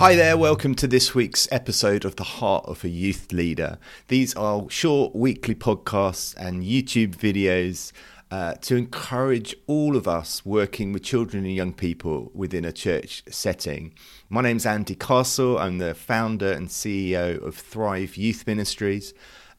Hi there, welcome to this week's episode of The Heart of a Youth Leader. These are short weekly podcasts and YouTube videos uh, to encourage all of us working with children and young people within a church setting. My name's Andy Castle, I'm the founder and CEO of Thrive Youth Ministries,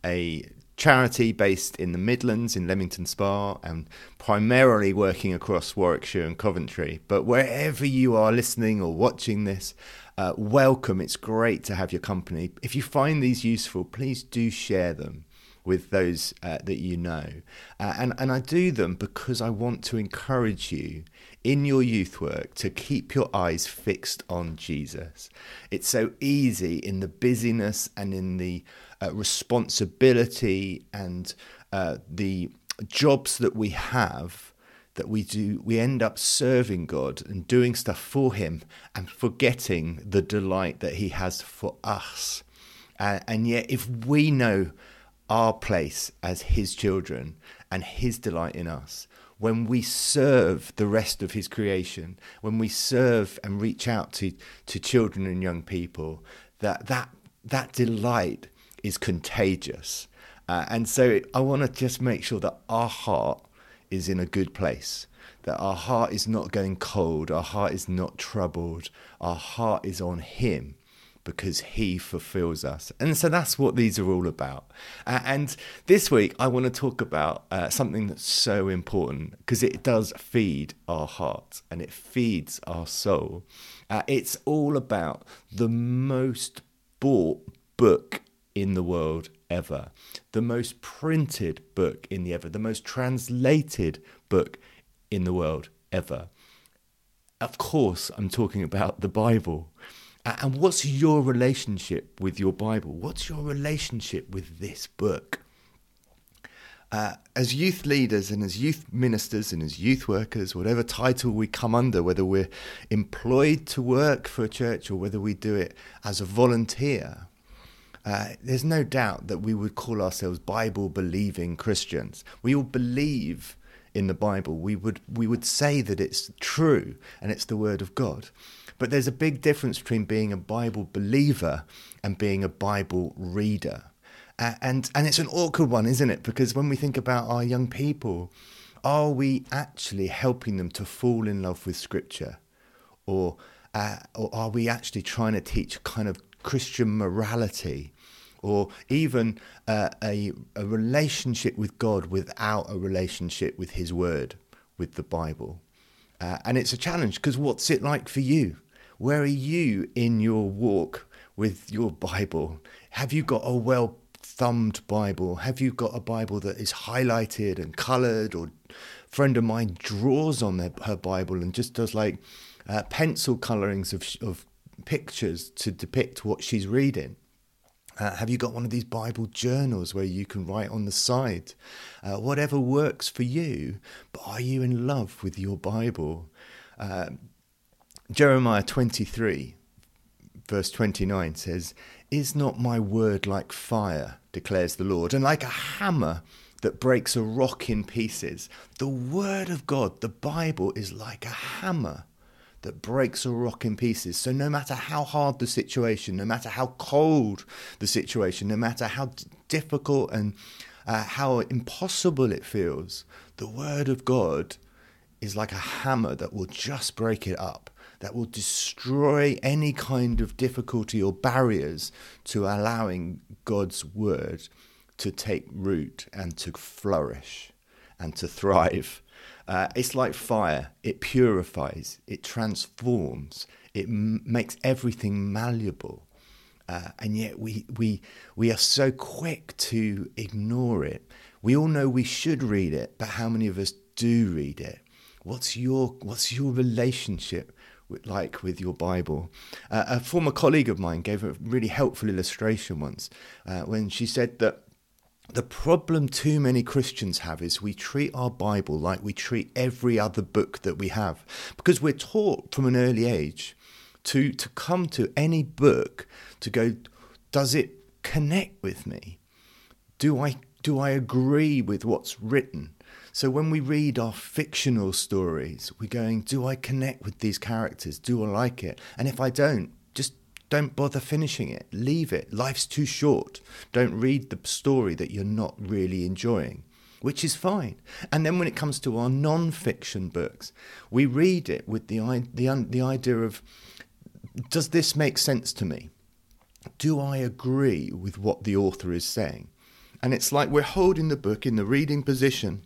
a charity based in the Midlands in Leamington Spa and primarily working across Warwickshire and Coventry. But wherever you are listening or watching this, uh, welcome. It's great to have your company. If you find these useful, please do share them with those uh, that you know. Uh, and, and I do them because I want to encourage you in your youth work to keep your eyes fixed on Jesus. It's so easy in the busyness and in the uh, responsibility and uh, the jobs that we have that we do we end up serving God and doing stuff for him and forgetting the delight that he has for us. Uh, and yet if we know our place as his children and his delight in us, when we serve the rest of his creation, when we serve and reach out to, to children and young people, that that that delight is contagious. Uh, and so I want to just make sure that our heart is in a good place, that our heart is not going cold, our heart is not troubled, our heart is on Him because He fulfills us. And so that's what these are all about. Uh, and this week, I want to talk about uh, something that's so important because it does feed our heart and it feeds our soul. Uh, it's all about the most bought book in the world ever, the most printed book in the ever, the most translated book in the world ever. Of course, I'm talking about the Bible. And what's your relationship with your Bible? What's your relationship with this book? Uh, as youth leaders and as youth ministers and as youth workers, whatever title we come under, whether we're employed to work for a church or whether we do it as a volunteer, uh, there's no doubt that we would call ourselves Bible believing Christians. We all believe in the Bible. We would we would say that it's true and it's the Word of God. But there's a big difference between being a Bible believer and being a Bible reader. And and it's an awkward one, isn't it? Because when we think about our young people, are we actually helping them to fall in love with Scripture, or uh, or are we actually trying to teach kind of Christian morality or even uh, a, a relationship with God without a relationship with His Word, with the Bible. Uh, and it's a challenge because what's it like for you? Where are you in your walk with your Bible? Have you got a well thumbed Bible? Have you got a Bible that is highlighted and coloured? Or a friend of mine draws on their, her Bible and just does like uh, pencil colourings of, of pictures to depict what she's reading. Uh, have you got one of these Bible journals where you can write on the side? Uh, whatever works for you, but are you in love with your Bible? Uh, Jeremiah 23, verse 29 says, Is not my word like fire, declares the Lord, and like a hammer that breaks a rock in pieces? The word of God, the Bible, is like a hammer that breaks a rock in pieces. So, no matter how hard the situation, no matter how cold the situation, no matter how difficult and uh, how impossible it feels, the Word of God is like a hammer that will just break it up, that will destroy any kind of difficulty or barriers to allowing God's Word to take root and to flourish and to thrive. Uh, it's like fire. It purifies, it transforms, it m- makes everything malleable. Uh, and yet we, we, we are so quick to ignore it. We all know we should read it, but how many of us do read it? What's your, what's your relationship with, like with your Bible? Uh, a former colleague of mine gave a really helpful illustration once uh, when she said that the problem too many Christians have is we treat our Bible like we treat every other book that we have. Because we're taught from an early age to, to come to any book to go, does it connect with me? Do I, do I agree with what's written? So when we read our fictional stories, we're going, do I connect with these characters? Do I like it? And if I don't, just don't bother finishing it. Leave it. Life's too short. Don't read the story that you're not really enjoying, which is fine. And then when it comes to our non fiction books, we read it with the, the, the idea of does this make sense to me? Do I agree with what the author is saying? And it's like we're holding the book in the reading position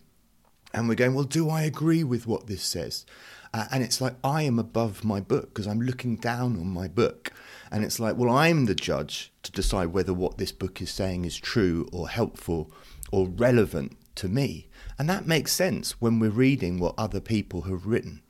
and we're going, well, do I agree with what this says? Uh, and it's like I am above my book because I'm looking down on my book. And it's like, well, I'm the judge to decide whether what this book is saying is true or helpful or relevant to me. And that makes sense when we're reading what other people have written.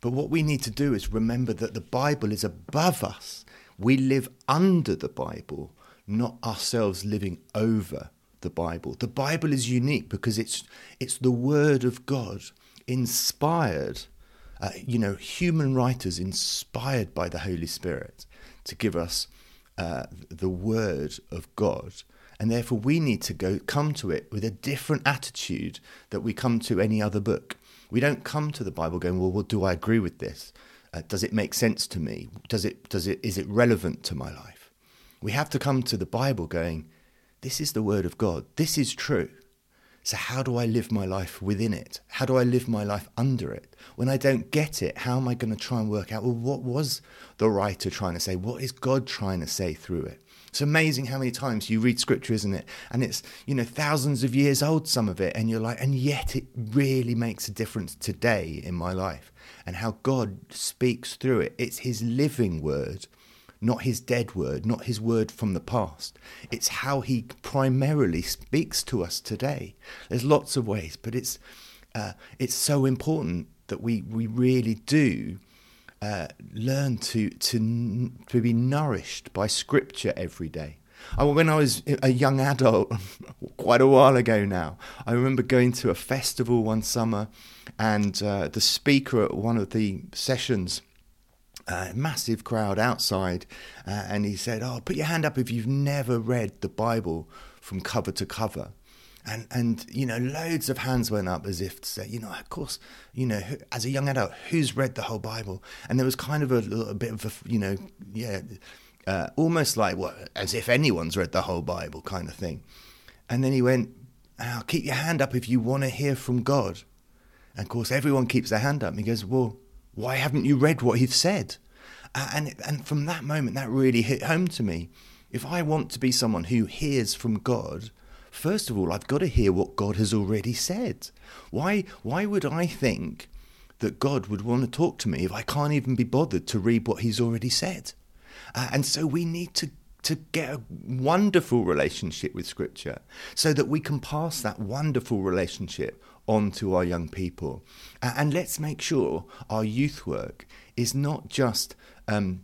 But what we need to do is remember that the Bible is above us. We live under the Bible, not ourselves living over the Bible. The Bible is unique because it's it's the Word of God, inspired. Uh, you know, human writers inspired by the Holy Spirit to give us uh, the Word of God, and therefore we need to go come to it with a different attitude that we come to any other book. We don't come to the Bible going, well, well do I agree with this? Uh, does it make sense to me? Does it, does it, is it relevant to my life? We have to come to the Bible going, this is the Word of God. This is true. So, how do I live my life within it? How do I live my life under it? When I don't get it, how am I going to try and work out, well, what was the writer trying to say? What is God trying to say through it? It's amazing how many times you read scripture, isn't it? And it's, you know, thousands of years old, some of it, and you're like, and yet it really makes a difference today in my life and how God speaks through it. It's His living word, not His dead word, not His word from the past. It's how He primarily speaks to us today. There's lots of ways, but it's, uh, it's so important that we, we really do uh, learn to, to, to be nourished by scripture every day. I, when I was a young adult, quite a while ago now, I remember going to a festival one summer, and uh, the speaker at one of the sessions, a massive crowd outside, uh, and he said, "Oh, put your hand up if you've never read the Bible from cover to cover." and and you know loads of hands went up as if to say you know of course you know as a young adult who's read the whole bible? And there was kind of a little bit of a you know yeah uh, almost like what as if anyone's read the whole bible kind of thing. And then he went oh, keep your hand up if you want to hear from god. And of course everyone keeps their hand up. And he goes well why haven't you read what he's said and and from that moment that really hit home to me if i want to be someone who hears from god First of all, I've got to hear what God has already said. Why, why would I think that God would want to talk to me if I can't even be bothered to read what He's already said? Uh, and so we need to to get a wonderful relationship with Scripture so that we can pass that wonderful relationship on to our young people. And let's make sure our youth work is not just um,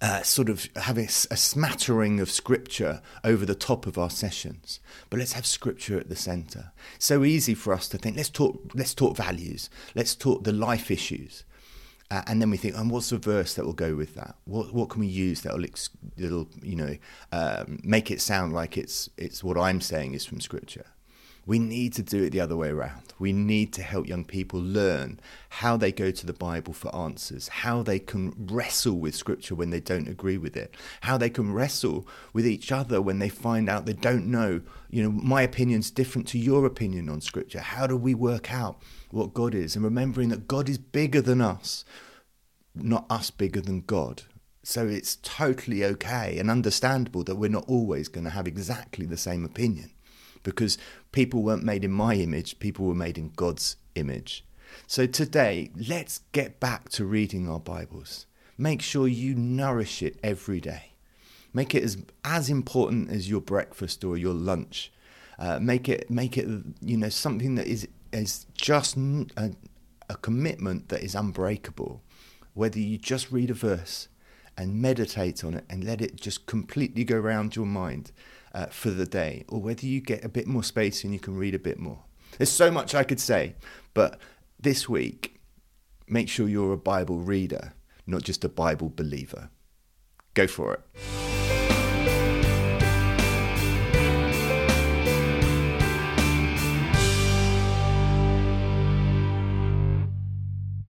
uh, sort of have a, a, smattering of scripture over the top of our sessions, but let's have scripture at the centre. So easy for us to think. Let's talk. Let's talk values. Let's talk the life issues, uh, and then we think, and what's the verse that will go with that? What what can we use that'll that'll you know um, make it sound like it's it's what I'm saying is from scripture. We need to do it the other way around. We need to help young people learn how they go to the Bible for answers, how they can wrestle with Scripture when they don't agree with it, how they can wrestle with each other when they find out they don't know, you know, my opinion's different to your opinion on Scripture. How do we work out what God is? And remembering that God is bigger than us, not us bigger than God. So it's totally okay and understandable that we're not always going to have exactly the same opinion because people weren't made in my image, people were made in God's image. So today, let's get back to reading our Bibles. Make sure you nourish it every day. Make it as, as important as your breakfast or your lunch. Uh, make it make it you know something that is is just a, a commitment that is unbreakable. Whether you just read a verse and meditate on it and let it just completely go around your mind uh, for the day, or whether you get a bit more space and you can read a bit more. There's so much I could say, but this week, make sure you're a Bible reader, not just a Bible believer. Go for it.